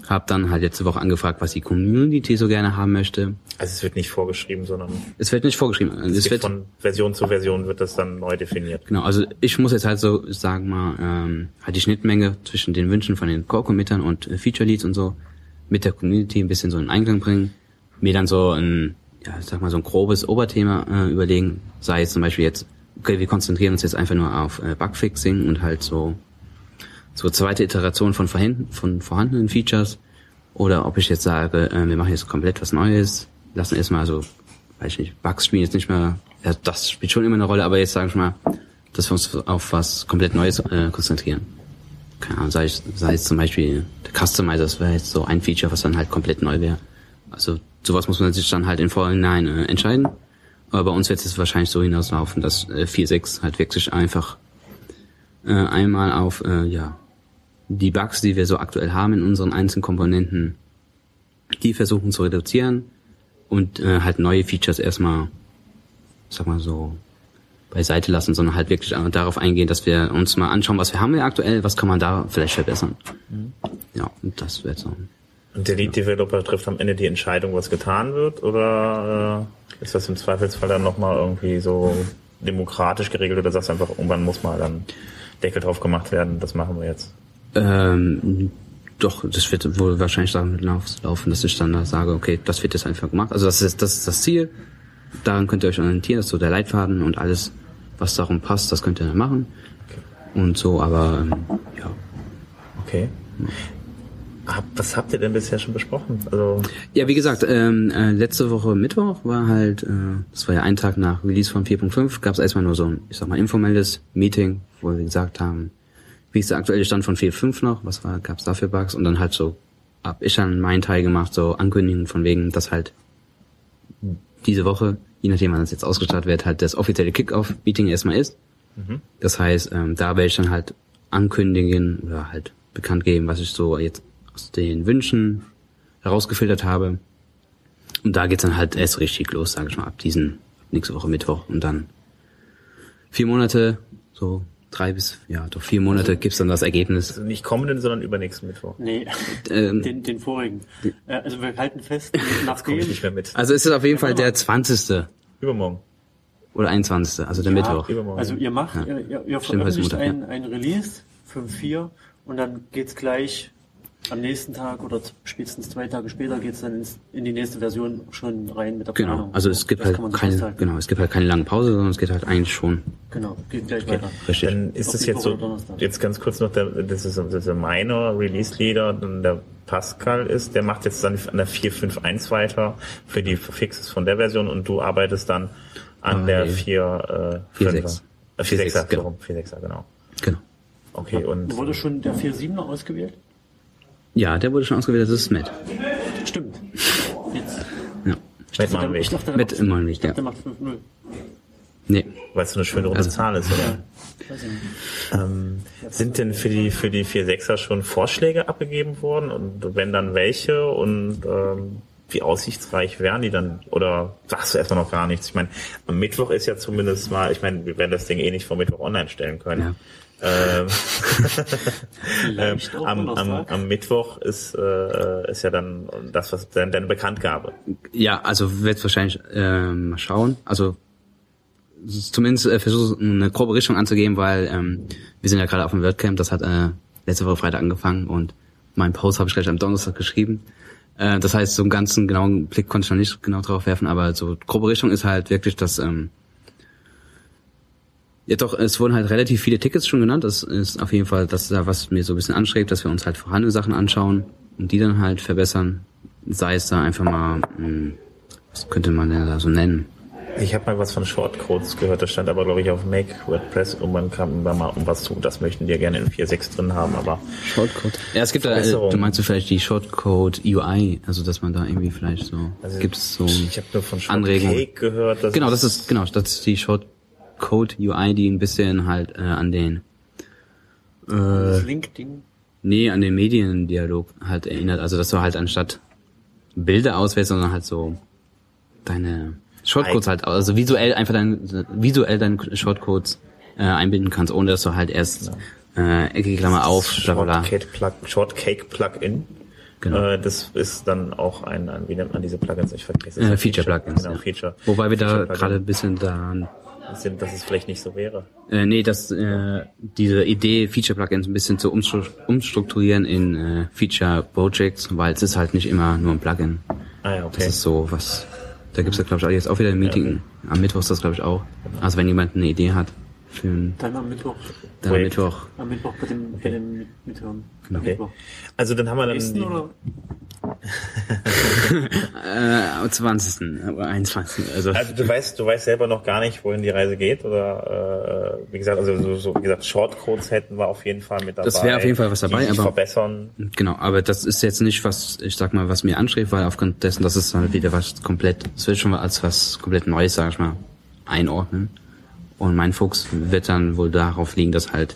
Hab dann halt letzte Woche angefragt, was die Community so gerne haben möchte. Also es wird nicht vorgeschrieben, sondern Es wird nicht vorgeschrieben. es Es wird wird von Version zu Version wird das dann neu definiert. Genau, also ich muss jetzt halt so sagen mal, ähm, halt die Schnittmenge zwischen den Wünschen von den Core-Committern und äh, Feature Leads und so mit der Community ein bisschen so in Einklang bringen, mir dann so ein, ja, ich sag mal so ein grobes Oberthema äh, überlegen, sei es zum Beispiel jetzt okay, wir konzentrieren uns jetzt einfach nur auf äh, Bugfixing und halt so so zweite Iteration von, vorhin, von vorhandenen Features oder ob ich jetzt sage, äh, wir machen jetzt komplett was Neues, lassen erstmal so, weiß ich nicht, Bugs spielen jetzt nicht mehr, ja, das spielt schon immer eine Rolle, aber jetzt sage ich mal, dass wir uns auf was komplett Neues äh, konzentrieren. Keine Ahnung, sei, ich, sei es zum Beispiel der Customizer, das wäre jetzt so ein Feature, was dann halt komplett neu wäre. Also sowas muss man sich dann halt im Vorhinein äh, entscheiden. Aber bei uns wird es wahrscheinlich so hinauslaufen, dass äh, 4.6 halt wirklich einfach äh, einmal auf äh, ja die Bugs, die wir so aktuell haben in unseren einzelnen Komponenten, die versuchen zu reduzieren und äh, halt neue Features erstmal, sag mal so, beiseite lassen, sondern halt wirklich darauf eingehen, dass wir uns mal anschauen, was wir haben wir aktuell, was kann man da vielleicht verbessern. Mhm. Ja, und das wird so. Und der Lead Developer trifft am Ende die Entscheidung, was getan wird, oder äh, ist das im Zweifelsfall dann nochmal irgendwie so demokratisch geregelt oder sagst du einfach, irgendwann muss mal dann Deckel drauf gemacht werden, das machen wir jetzt? Ähm, doch, das wird wohl wahrscheinlich damit laufen, dass ich dann da sage, okay, das wird jetzt einfach gemacht. Also das ist das, ist das Ziel. Daran könnt ihr euch orientieren, das ist so der Leitfaden und alles, was darum passt, das könnt ihr dann machen. Und so, aber ähm, ja. Okay. Was habt ihr denn bisher schon besprochen? Also ja, wie gesagt, ähm, äh, letzte Woche Mittwoch war halt, äh, das war ja ein Tag nach Release von 4.5, gab es erstmal nur so ein, ich sag mal, informelles Meeting, wo wir gesagt haben, wie ist der aktuelle Stand von 4.5 noch, was war, gab es da für Bugs und dann halt so, hab ich dann meinen Teil gemacht, so Ankündigungen von wegen, dass halt diese Woche, je nachdem wann das jetzt ausgestattet wird, halt das offizielle Kickoff-Meeting erstmal ist. Mhm. Das heißt, ähm, da werde ich dann halt ankündigen oder halt bekannt geben, was ich so jetzt aus den Wünschen herausgefiltert habe. Und da geht's dann halt erst richtig los, sage ich mal, ab diesen nächste Woche Mittwoch und dann vier Monate, so drei bis, ja, doch vier Monate also, gibt's dann das Ergebnis. Also nicht kommenden, sondern übernächsten Mittwoch. Nee, ähm, den, den vorigen. Äh, also wir halten fest, nach dem. Ich nicht mehr mit. Also ist es auf jeden Fall der 20. Übermorgen. Oder 21. Also der ja, Mittwoch. Übermorgen. Also ihr macht, ja. ihr, ihr veröffentlicht ein, ein Release, 5.4, und dann geht's gleich am nächsten Tag oder spätestens zwei Tage später geht's dann ins, in die nächste Version schon rein mit der Genau, Planung. also es gibt das halt keine, genau, es gibt halt keine lange Pause, sondern es geht halt eigentlich schon. Genau, geht gleich okay. weiter. Richtig. Dann ist es jetzt so, jetzt ganz kurz noch, der, das ist, das ist meiner Release-Leader, der Pascal ist, der macht jetzt dann an der 4.5.1 weiter für die Fixes von der Version und du arbeitest dann an ah, der 4, äh, 4.6. Äh, 4.6er, genau. 4.6er, genau. Genau. Okay, und. Wurde schon der 4.7er ausgewählt? Ja, der wurde schon ausgewählt, das ist Matt. Stimmt. Jetzt. Ja. Ich dachte, Matt ich dachte, Matt Malmweg, ja. Der macht 5-0. Nee. Weil es so eine schöne runde also, Zahl ist, oder? Ja. Ähm, sind denn für die für die 4-6er schon Vorschläge abgegeben worden und wenn dann welche und ähm, wie aussichtsreich wären die dann? Oder sagst du erstmal noch gar nichts? Ich meine, am Mittwoch ist ja zumindest mal, ich meine, wir werden das Ding eh nicht vor Mittwoch online stellen können. Ja. Ähm, ähm, am, am, am Mittwoch ist, äh, ist ja dann das, was dann deine Bekanntgabe. Ja, also wird wahrscheinlich äh, mal schauen. Also zumindest äh, versuchen eine grobe Richtung anzugeben, weil ähm, wir sind ja gerade auf dem WordCamp, das hat äh, letzte Woche Freitag angefangen und meinen Post habe ich gleich am Donnerstag geschrieben. Äh, das heißt, so einen ganzen genauen Blick konnte ich noch nicht genau drauf werfen, aber so grobe Richtung ist halt wirklich, dass ähm, ja doch, es wurden halt relativ viele Tickets schon genannt. Das ist auf jeden Fall das, da was mir so ein bisschen anstrebt, dass wir uns halt vorhandene Sachen anschauen und die dann halt verbessern. Sei es da einfach mal, hm, was könnte man denn da so nennen? Ich habe mal was von Shortcodes gehört, das stand aber, glaube ich, auf Make WordPress und man kam da mal um was zu. Das möchten die ja gerne in 4.6 drin haben, aber. Shortcode. Ja, es gibt da, äh, du meinst du vielleicht die Shortcode UI, also dass man da irgendwie vielleicht so, also, gibt es so ich habe nur von Shortcake gehört. Das genau, das ist, genau, das ist die Short Code UI, die ein bisschen halt äh, an den äh, LinkedIn? Nee, an den Mediendialog halt erinnert. Also dass du halt anstatt Bilder auswählst, sondern halt so deine Shortcodes halt, also visuell einfach dein visuell deine Shortcodes äh, einbinden kannst, ohne dass du halt erst äh, eckige Klammer auf, Shortcake, Plug, Shortcake Plugin. Genau. Äh, das ist dann auch ein, ein, wie nennt man diese Plugins? Ich vergesse es. Äh, Feature Plugins. Genau, ja. Feature. Wobei wir da gerade ein bisschen da sind, dass es vielleicht nicht so wäre. Äh, nee, dass äh, diese Idee, Feature-Plugins ein bisschen zu umstrukturieren in äh, Feature-Projects, weil es ist halt nicht immer nur ein Plugin. Ah ja, okay. Das ist so was, Da gibt's ja, glaube ich, auch jetzt auch wieder ein Meeting. Am Mittwoch ist das, glaube ich, auch. Also wenn jemand eine Idee hat ein, Dann am Mittwoch. dann am. Mittwoch. Am Mittwoch bei dem, bei dem Mithören. Am Okay. Mittwoch. Also dann haben wir dann die, oder? Äh, am 20. oder 21. Also, Also du weißt, du weißt selber noch gar nicht, wohin die Reise geht, oder äh, wie gesagt, also so, so wie gesagt, Shortcodes hätten wir auf jeden Fall mit dabei. Das wäre auf jeden Fall was dabei, aber- verbessern. Genau, aber das ist jetzt nicht was, ich sag mal, was mir anstrebt, weil aufgrund dessen, das ist halt wieder was komplett, das wird schon mal als was komplett Neues, sag ich mal, einordnen. Und mein Fokus wird dann wohl darauf liegen, dass halt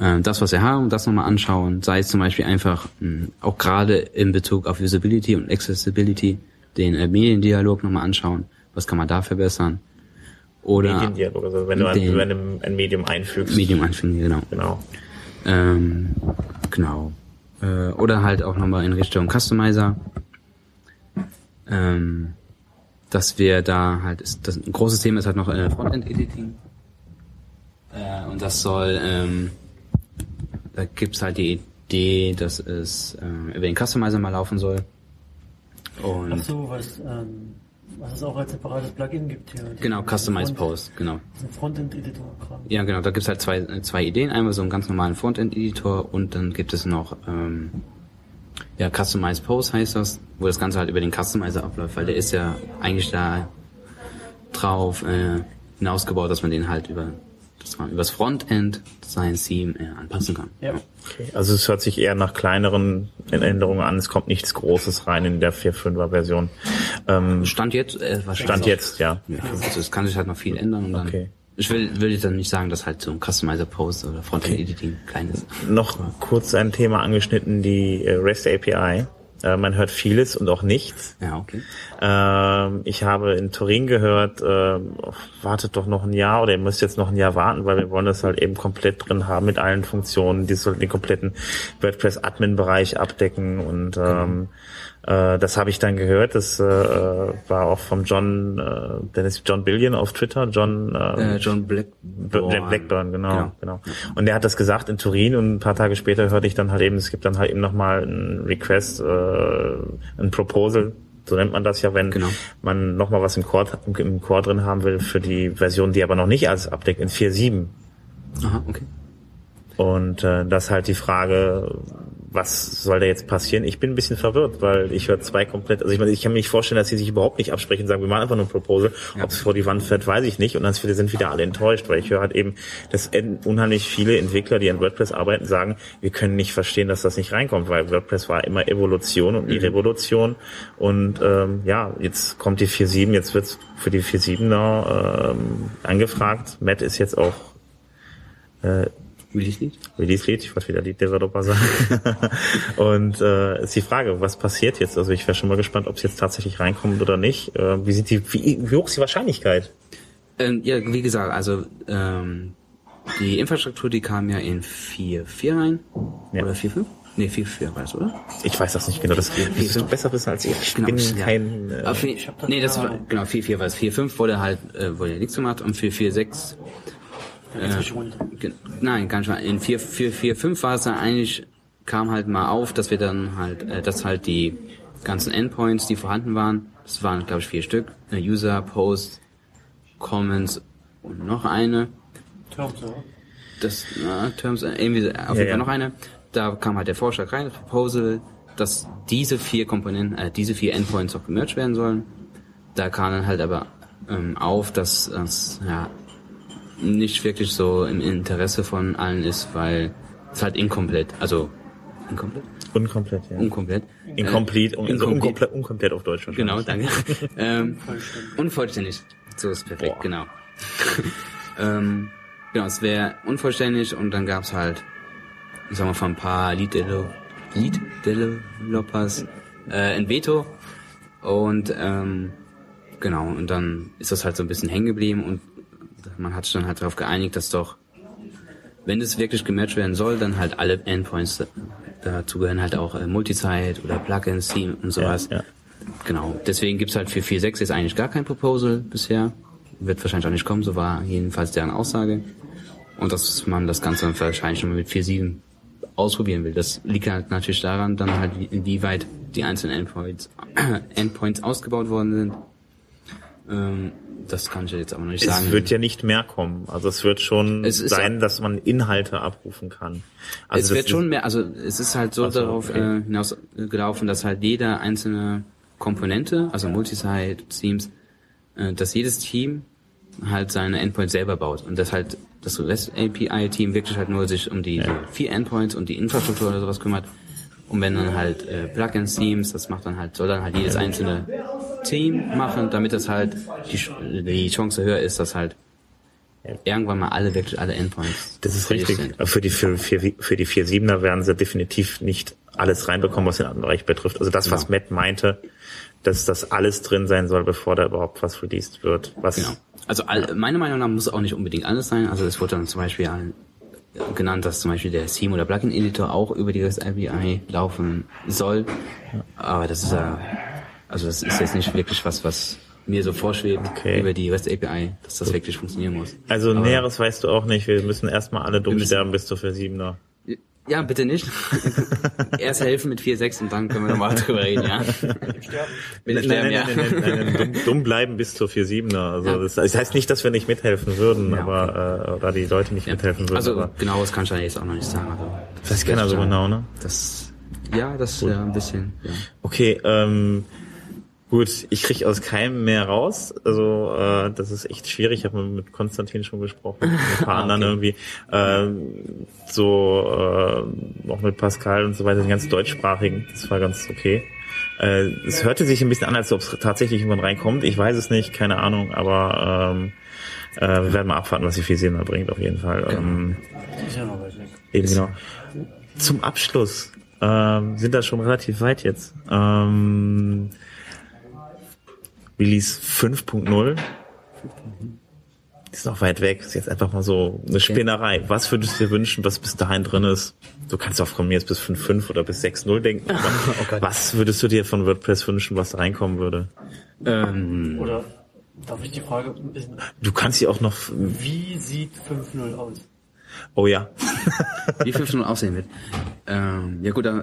äh, das, was wir haben, das nochmal anschauen, sei es zum Beispiel einfach mh, auch gerade in Bezug auf Usability und Accessibility den äh, Mediendialog nochmal anschauen, was kann man da verbessern. Oder Mediendialog, also wenn du ein, wenn du ein Medium einfügst. Medium anfangen, genau. Genau. Ähm, genau. Äh, oder halt auch nochmal in Richtung Customizer. Ähm, dass wir da halt, ist, das, ein großes Thema ist halt noch äh, Frontend-Editing. Äh, und das soll, ähm, da gibt's halt die Idee, dass es äh, über den Customizer mal laufen soll. Und Ach so, was, ähm, was es auch als separates Plugin gibt hier. Genau, Customize Post, genau. diesen Frontend-Editor-Kram. Ja, genau, da gibt's halt zwei, zwei Ideen. Einmal so einen ganz normalen Frontend-Editor und dann gibt es noch ähm, ja, Customize Post heißt das, wo das Ganze halt über den Customizer abläuft, weil der ist ja eigentlich da drauf äh, hinausgebaut, dass man den halt über dass man übers Frontend sein Theme äh, anpassen kann. Ja. Okay. Also es hört sich eher nach kleineren Änderungen an. Es kommt nichts Großes rein in der 4.5er Version. Ähm, Stand jetzt äh, wahrscheinlich Stand jetzt, ja. Ja, also es kann sich halt noch viel ändern und dann Okay. Ich will will jetzt dann nicht sagen, dass halt so ein Customizer Post oder Frontend Editing klein ist. noch kurz ein Thema angeschnitten, die äh, REST API. Äh, man hört vieles und auch nichts. Ja, okay. Ähm, ich habe in Turin gehört, ähm, wartet doch noch ein Jahr oder ihr müsst jetzt noch ein Jahr warten, weil wir wollen das halt eben komplett drin haben mit allen Funktionen. Die sollten den kompletten WordPress-Admin-Bereich abdecken und ähm, äh, das habe ich dann gehört. Das äh, war auch vom John, äh, Dennis John Billion auf Twitter. John, äh, Äh, John Black Jack Blackburn, genau, Genau. genau, Und der hat das gesagt in Turin und ein paar Tage später hörte ich dann halt eben, es gibt dann halt eben nochmal ein Request, äh, ein Proposal, so nennt man das ja, wenn Genau. man nochmal was im Core, im, Core drin haben will für die Version, die aber noch nicht alles abdeckt, in 4.7. Aha, okay. Und äh, das halt die Frage, was soll da jetzt passieren? Ich bin ein bisschen verwirrt, weil ich höre zwei komplett, also ich meine, ich kann mir nicht vorstellen, dass sie sich überhaupt nicht absprechen und sagen, wir machen einfach nur ein Proposal. Ob es vor die Wand fährt, weiß ich nicht. Und dann sind wieder alle enttäuscht, weil ich höre halt eben, dass unheimlich viele Entwickler, die an WordPress arbeiten, sagen, wir können nicht verstehen, dass das nicht reinkommt, weil WordPress war immer Evolution und nie Revolution. Und ähm, ja, jetzt kommt die 4.7, jetzt wird's für die 4.7er ähm, angefragt. Matt ist jetzt auch äh, Release Lead? Release Lead, ich wollte wieder Lead Developer sagen. und äh, ist die Frage, was passiert jetzt? Also ich wäre schon mal gespannt, ob es jetzt tatsächlich reinkommt oder nicht. Äh, wie sind die, wie, wie hoch ist die Wahrscheinlichkeit? Ähm, ja, wie gesagt, also ähm, die Infrastruktur, die kam ja in 4.4 rein. Ja. Oder 4.5? Nee, 4.4 war es, oder? Ich weiß das nicht genau. Das wirst du besser wissen als ich. Ich bin ja. kein. Äh, Auf, hab das nee, das war, genau, 4.4 war es. 4.5 wurde halt, äh, wurde ja nichts gemacht und 4.4.6 Inzwischen runter. Ge- Nein, gar nicht mal. In 4, 4, 4, 5 war es dann eigentlich, kam halt mal auf, dass wir dann halt, äh, dass halt die ganzen Endpoints, die vorhanden waren, das waren, glaube ich, vier Stück, äh, User, Post, Comments und noch eine, Terms, ja. das, na, Terms, äh, irgendwie, auf jeden ja. Fall noch eine, da kam halt der Vorschlag rein, das Proposal, dass diese vier Komponenten, äh, diese vier Endpoints auch gemerged werden sollen. Da kam dann halt aber ähm, auf, dass das, ja, nicht wirklich so im Interesse von allen ist, weil es halt inkomplett, also inkomplett? unkomplett, ja. Unkomplett. Incomplete, also Incomplete. unkomplett, unkomplett auf Deutsch. Genau, danke. ähm, Vollständig. unvollständig. So ist perfekt, Boah. genau. ähm, genau, es wäre unvollständig und dann gab's halt, ich sag mal, von ein paar Lead-Developers äh, ein Veto und ähm, genau, und dann ist das halt so ein bisschen hängen geblieben und man hat sich dann halt darauf geeinigt, dass doch, wenn es wirklich gematcht werden soll, dann halt alle Endpoints da- dazu gehören halt auch äh, Multisite oder Plugins, Theme und sowas. Ja, ja. Genau, deswegen gibt's halt für 4.6 jetzt eigentlich gar kein Proposal bisher. Wird wahrscheinlich auch nicht kommen, so war jedenfalls deren Aussage. Und dass man das Ganze dann wahrscheinlich schon mal mit 4.7 ausprobieren will. Das liegt halt natürlich daran, dann halt, wie- inwieweit die einzelnen Endpoints, Endpoints ausgebaut worden sind. Ähm, das kann ich jetzt aber noch nicht Es sagen. wird ja nicht mehr kommen. Also es wird schon Es sein, dass man Inhalte abrufen kann. Also es wird schon mehr, also es ist halt so Ach so, darauf okay. äh, hinausgelaufen, dass halt jede einzelne Komponente, also Multisite, Teams, äh, dass jedes Team halt seine Endpoints selber baut und dass halt das REST API Team wirklich halt nur sich um die vier Endpoints und die Infrastruktur oder sowas kümmert. Und wenn dann halt äh, Plugins Teams, das macht dann halt, soll dann halt jedes einzelne Team machen, damit das halt die, die Chance höher ist, dass halt irgendwann mal alle wirklich alle Endpoints Das ist richtig. sind. Für die, für, für, für die 4.7er werden sie definitiv nicht alles reinbekommen, was den anderen Bereich betrifft. Also das, was Genau. Matt meinte, dass das alles drin sein soll, bevor da überhaupt was released wird. Was Genau. Also all, meiner Meinung nach muss auch nicht unbedingt alles sein. Also es wurde dann zum Beispiel ein- genannt, dass zum Beispiel der Theme oder Plugin Editor auch über die REST API laufen soll. Aber das ist ja, also das ist jetzt nicht wirklich was, was mir so vorschwebt Okay. über die REST API, dass das wirklich funktionieren muss. Also Aber- Näheres weißt du auch nicht. Wir müssen erstmal alle dumm sterben bis zur 4.7er. Ja, bitte nicht. Erst helfen mit 4.6 und dann können wir nochmal drüber reden, ja. Nein, sterben, nein, ja. nein, nein, nein, nein, dumm, bleiben bis zur 4.7er. Also Ja. das, das heißt nicht, dass wir nicht mithelfen würden, Ja, aber äh, oder die Leute nicht mithelfen würden. Also aber genau, das kann ich ja jetzt auch noch nicht sagen. Also, das weiß keiner so ja- genau, ne? Das, ja, das ja ein bisschen, ja. Okay, ähm, gut, ich krieg aus keinem mehr raus. Also äh, das ist echt schwierig. Ich habe mit Konstantin schon gesprochen, mit ein paar Ah, anderen irgendwie. Ähm, so äh, auch mit Pascal und so weiter, den ganz deutschsprachigen. Das war ganz okay. Äh, es hörte sich ein bisschen an, als ob es tatsächlich irgendwann reinkommt. Ich weiß es nicht, keine Ahnung, aber ähm, äh, wir werden mal abwarten, was die 4.7er bringt auf jeden Fall. Ähm, weit weg. Eben genau. Zum Abschluss ähm, sind da schon relativ weit jetzt. Ähm, Release 5.0 ist noch weit weg. Ist jetzt einfach mal so eine Spinnerei. Was würdest du dir wünschen, was bis dahin drin ist? Du kannst auch von mir jetzt bis 5.5 oder bis 6.0 denken. Aber was würdest du dir von WordPress wünschen, was da reinkommen würde? Ähm, Oder darf ich die Frage ein bisschen, Du kannst sie auch noch. wie sieht 5.0 aus? Oh ja. Wie 5.0 aussehen wird. Ähm, ja gut, da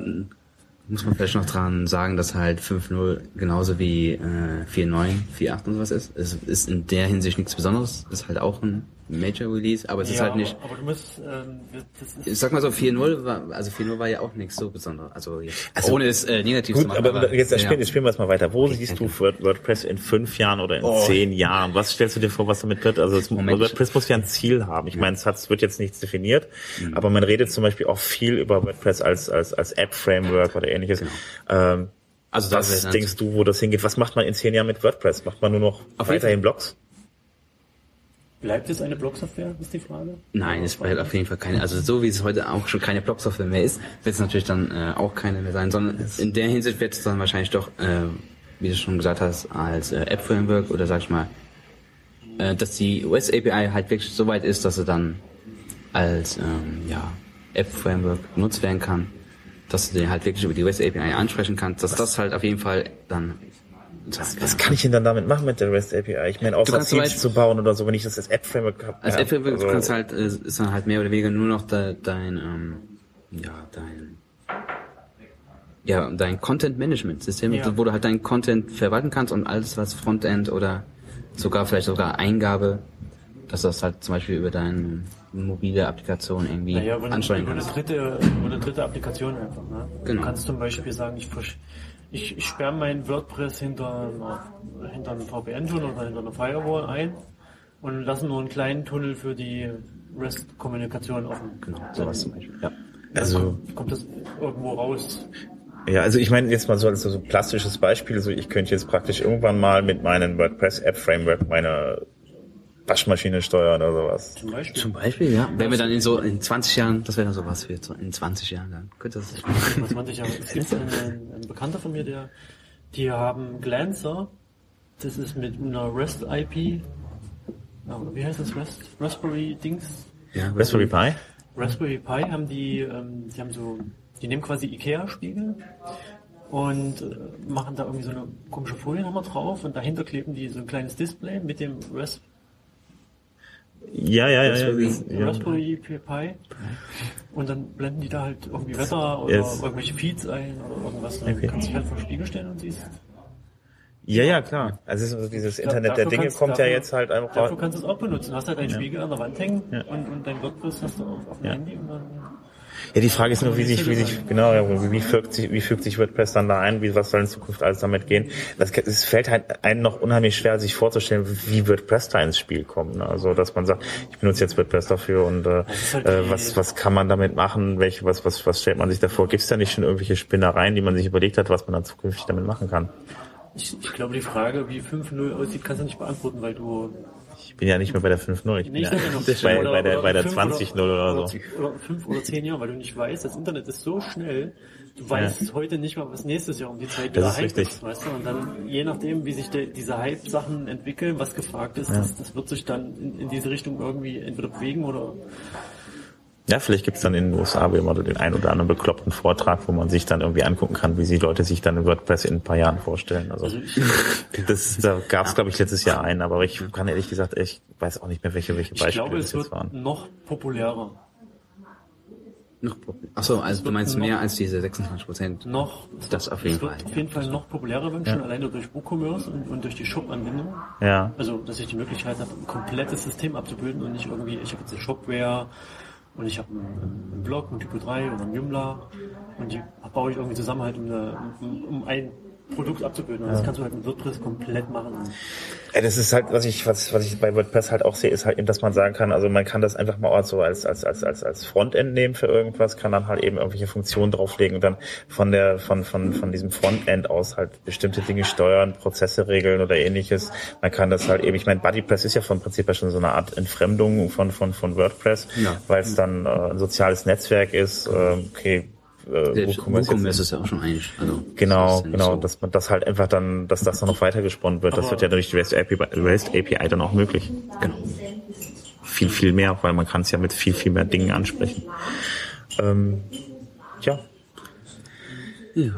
muss man vielleicht noch dran sagen, dass halt 5.0 genauso wie äh, 4.9, 4.8 und sowas ist. Es ist in der Hinsicht nichts Besonderes. Ist halt auch ein Major Release, aber es ist halt nicht. Aber, aber du musst, ähm, das ist, Ich sag mal so, 4.0 war, also 4.0 war ja auch nichts so Besonderes. Also, jetzt, Also, ohne es äh, negativ Gut, zu machen. aber jetzt, ja. spielen, jetzt spielen wir es mal weiter. Wo siehst du Word- WordPress in fünf Jahren oder in Oh. zehn Jahren? Was stellst du dir vor, was damit wird? Also es. WordPress muss ja ein Ziel haben. Ich meine, es hat, es wird jetzt nichts definiert, Mhm. aber man redet zum Beispiel auch viel über WordPress als als als App-Framework oder ähnliches. Ähm, Also das was denkst du, wo das hingeht? Was macht man in zehn Jahren mit WordPress? Macht man nur noch weiterhin Blogs? Bleibt es eine Blogsoftware, ist die Frage? Nein, es bleibt auf jeden Fall keine. Also so wie es heute auch schon keine Blog-Software mehr ist, wird es natürlich dann äh, auch keine mehr sein, sondern in der Hinsicht wird es dann wahrscheinlich doch, äh, wie du schon gesagt hast, als äh, App-Framework oder sag ich mal, äh, dass die US-API halt wirklich so weit ist, dass sie dann als ähm, ja, App-Framework genutzt werden kann, dass du den halt wirklich über die US-API ansprechen kannst, dass das halt auf jeden Fall dann Was kann ich denn dann damit machen mit der REST API? Ich meine, außer kannst Beispiel- zu bauen oder so, wenn ich das als App-Framework habe. Als ja, App-Framework also- du kannst halt, äh, ist dann halt mehr oder weniger nur noch de, dein, ähm, ja, dein, ja, dein Content-Management-System, Ja. wo du halt deinen Content verwalten kannst und alles, was Frontend oder sogar vielleicht sogar Eingabe, dass du das halt zum Beispiel über deine mobile Applikation irgendwie Naja, ansteuern über eine kannst. dritte, über eine dritte Applikation einfach. Ne? Genau. Du kannst zum Beispiel sagen, ich, versch- ich, ich sperre mein WordPress hinter, einer, hinter einem VPN-Tunnel oder hinter einer Firewall ein und lasse nur einen kleinen Tunnel für die REST-Kommunikation offen. Genau, sowas zum Beispiel. Ja. Also Kommt das irgendwo raus? Ja, also ich meine jetzt mal so als so ein plastisches Beispiel, so ich könnte jetzt praktisch irgendwann mal mit meinem WordPress App Framework meine Waschmaschine steuern oder sowas. Zum Beispiel? Zum Beispiel, ja. Wenn wir dann in so, in 20 Jahren, das wäre dann sowas für, so in 20 Jahren dann. Könnte das Vor 20 Jahre. Es gibt einen, einen Bekannter von mir, der, die haben Glancer. Das ist mit einer REST-IP. Ja, Wie heißt das? REST? Raspberry-Dings? ja, Raspberry Pi? Raspberry Pi haben die, ähm, die haben so, die nehmen quasi Ikea-Spiegel und äh, machen da irgendwie so eine komische Folie nochmal drauf und dahinter kleben die so ein kleines Display mit dem Ras Ja, ja, ja. ja, Raspberry- ja. Raspberry Pi und dann blenden die da halt irgendwie Wetter oder Yes. irgendwelche Feeds ein oder irgendwas. Dann Okay. kannst du dich halt vor den Spiegel stellen und siehst. Ja, ja, klar. Also also dieses Internet der dafür Dinge kommt ja dafür- jetzt halt einfach Dafür kannst du es auch benutzen. Du hast halt deinen Spiegel an der Wand hängen Ja. und, und dein WordPress hast du auf, auf dem Ja. Handy und dann Ja, die Frage ist nur, wie sich, wie sich, genau, wie, fügt sich, wie fügt sich WordPress dann da ein? Wie, was soll in Zukunft alles damit gehen? Das, es fällt halt einem noch unheimlich schwer, sich vorzustellen, wie WordPress da ins Spiel kommt. Ne? Also, dass man sagt, ich benutze jetzt WordPress dafür und äh, halt äh, was, was kann man damit machen? Welche, was, was, was stellt man sich davor? Gibt es da nicht schon irgendwelche Spinnereien, die man sich überlegt hat, was man dann zukünftig damit machen kann? Ich, ich glaube, die Frage, wie 5.0 aussieht, kannst du nicht beantworten, weil du bin ja nicht mehr bei der 5.0 ich bin ja bei, oder- bei der, oder bei der fünf 20.0 oder, so. Oder fünf oder zehn Jahre, weil du nicht weißt, das Internet ist so schnell, du weißt heute nicht mal, was nächstes Jahr um die Zeit Das wieder ist Hype richtig. ist, weißt du? Und dann, je nachdem, wie sich de, diese Hype-Sachen entwickeln, was gefragt ist, das, das wird sich dann in, in diese Richtung irgendwie entweder bewegen oder Ja, vielleicht gibt's dann in den USA wie immer den einen oder anderen bekloppten Vortrag, wo man sich dann irgendwie angucken kann, wie die Leute sich dann in WordPress in ein paar Jahren vorstellen. Also, also ich, das, da gab's glaube ich, letztes Jahr einen, aber ich kann ehrlich gesagt, ich weiß auch nicht mehr, welche, welche ich Beispiele glaube, das es jetzt wird waren. noch populärer. Noch Achso, also du meinst mehr als diese 26 Prozent. Noch, Das auf jeden es wird Fall, auf ja. jeden Fall noch populärer werden, schon alleine durch WooCommerce und, und durch die Shop-Anbindung. Ja. Also, dass ich die Möglichkeit habe, ein komplettes System abzubilden und nicht irgendwie, ich habe jetzt eine Shopware und ich habe einen, einen Blog, einen Typo 3 oder einen Joomla. Und die baue ich irgendwie zusammen halt, um, eine, um, um ein Produkt abzubilden. Und das kannst du halt mit WordPress komplett machen. Ja, das ist halt, was ich, was, was ich bei WordPress halt auch sehe, ist halt eben, dass man sagen kann, also man kann das einfach mal so als, als, als, als, als Frontend nehmen für irgendwas, kann dann halt eben irgendwelche Funktionen drauflegen und dann von der, von, von, von diesem Frontend aus halt bestimmte Dinge steuern, Prozesse regeln oder ähnliches. Man kann das halt eben, ich meine, BuddyPress ist ja vom Prinzip her schon so eine Art Entfremdung von, von, von WordPress, Ja. weil es dann äh, ein soziales Netzwerk ist, äh, okay, äh, WooCommerce WooCommerce ist ja auch schon eigentlich. Also, Genau, das ja genau, so. dass man das halt einfach dann, dass das dann noch weiter gesponnen wird. Das Aber- wird ja durch die REST API, REST API dann auch möglich. Genau. Viel, viel mehr, weil man kann es ja mit viel, viel mehr Dingen ansprechen. Ähm, ja, Ja.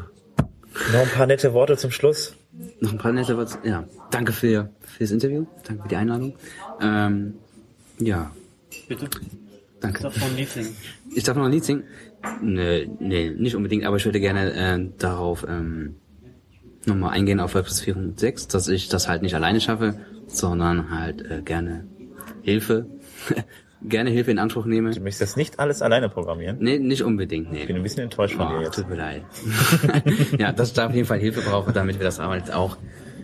noch ein paar nette Worte zum Schluss. Noch ein paar nette Worte. Ja. Danke für, für das Interview. Danke für die Einladung. Ähm, ja. Bitte? Danke. Darf man ein Lied singen? Ich darf noch ein Lied singen? Nee, nee, nicht unbedingt, aber ich würde gerne äh, darauf ähm, nochmal eingehen auf WordPress 4.6, dass ich das halt nicht alleine schaffe, sondern halt äh, gerne Hilfe, gerne Hilfe in Anspruch nehme. Du möchtest das nicht alles alleine programmieren. Nee, nicht unbedingt, nee. Ich bin ein bisschen enttäuscht von dir Oh, jetzt. tut mir leid. ja, dass ich da auf jeden Fall Hilfe brauche, damit wir das halt auch.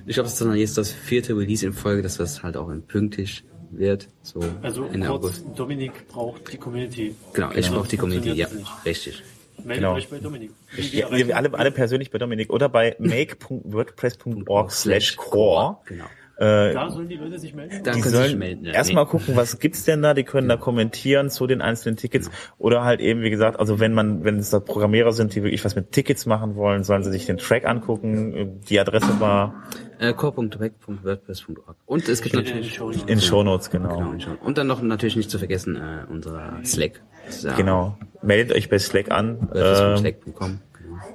Ich glaube, es ist dann jetzt das vierte Release in Folge, dass das halt auch pünktlich wird. So Also Ende kurz, August. Dominik braucht die Community. Genau, ich brauche die Community, ja, richtig. Meldet Genau. euch bei Dominik. Ja, wir alle, alle persönlich bei Dominik oder bei make.wordpress.org slash core. Genau. Äh, Da sollen die Leute sich melden? Da die können Sie sich sollen melden. ja. erstmal gucken, was gibt's denn da, die können da kommentieren zu den einzelnen Tickets oder halt eben, wie gesagt, also wenn man, wenn es da Programmierer sind, die wirklich was mit Tickets machen wollen, sollen sie sich den Track angucken, die Adresse war Äh, core.weg.wordpress.org. Und es gibt Steht in den natürlich Shownotes. in Shownotes, genau. Genau, schon. Und dann noch natürlich nicht zu vergessen äh, unser Slack. Ja Genau. Meldet euch bei Slack an, äh.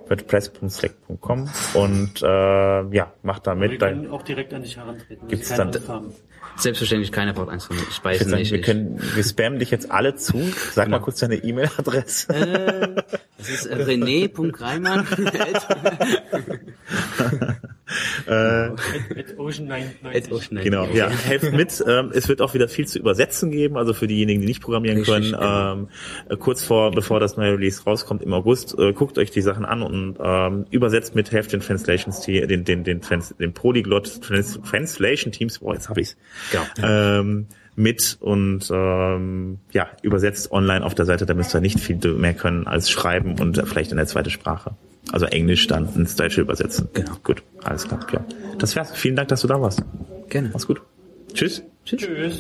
Wordpress.slack.com und äh, ja, macht da Wir mit. Da, können auch direkt an dich herantreten. Gibt's dann-. Selbstverständlich keine braucht eins von mir. Ich ich weiß sagen, nicht. wir ich- können, wir spammen dich jetzt alle zu. Sag Genau. mal kurz deine E-Mail-Adresse. Das ist äh, rené.reimann. At, at Ocean 99. Genau, ja, helft mit. Ähm, es wird auch wieder viel zu übersetzen geben, also für diejenigen, die nicht programmieren Richtig, können. genau. Ähm, äh, kurz vor, bevor das neue Release rauskommt im August, äh, guckt euch die Sachen an und ähm, übersetzt mit, helft den Translations, den, den, den, Trans, den Polyglot Trans, Translation Teams, boah, jetzt hab ich's. Genau. Ähm, mit und ähm, ja, übersetzt online auf der Seite, da müsst ihr nicht viel mehr können als schreiben und vielleicht in der zweite Sprache. Also Englisch dann ins Deutsche übersetzen. Genau. Gut, alles klar, klar. Das wär's. Vielen Dank, dass du da warst. Gerne. Mach's gut. Tschüss. Tschüss. Tschüss.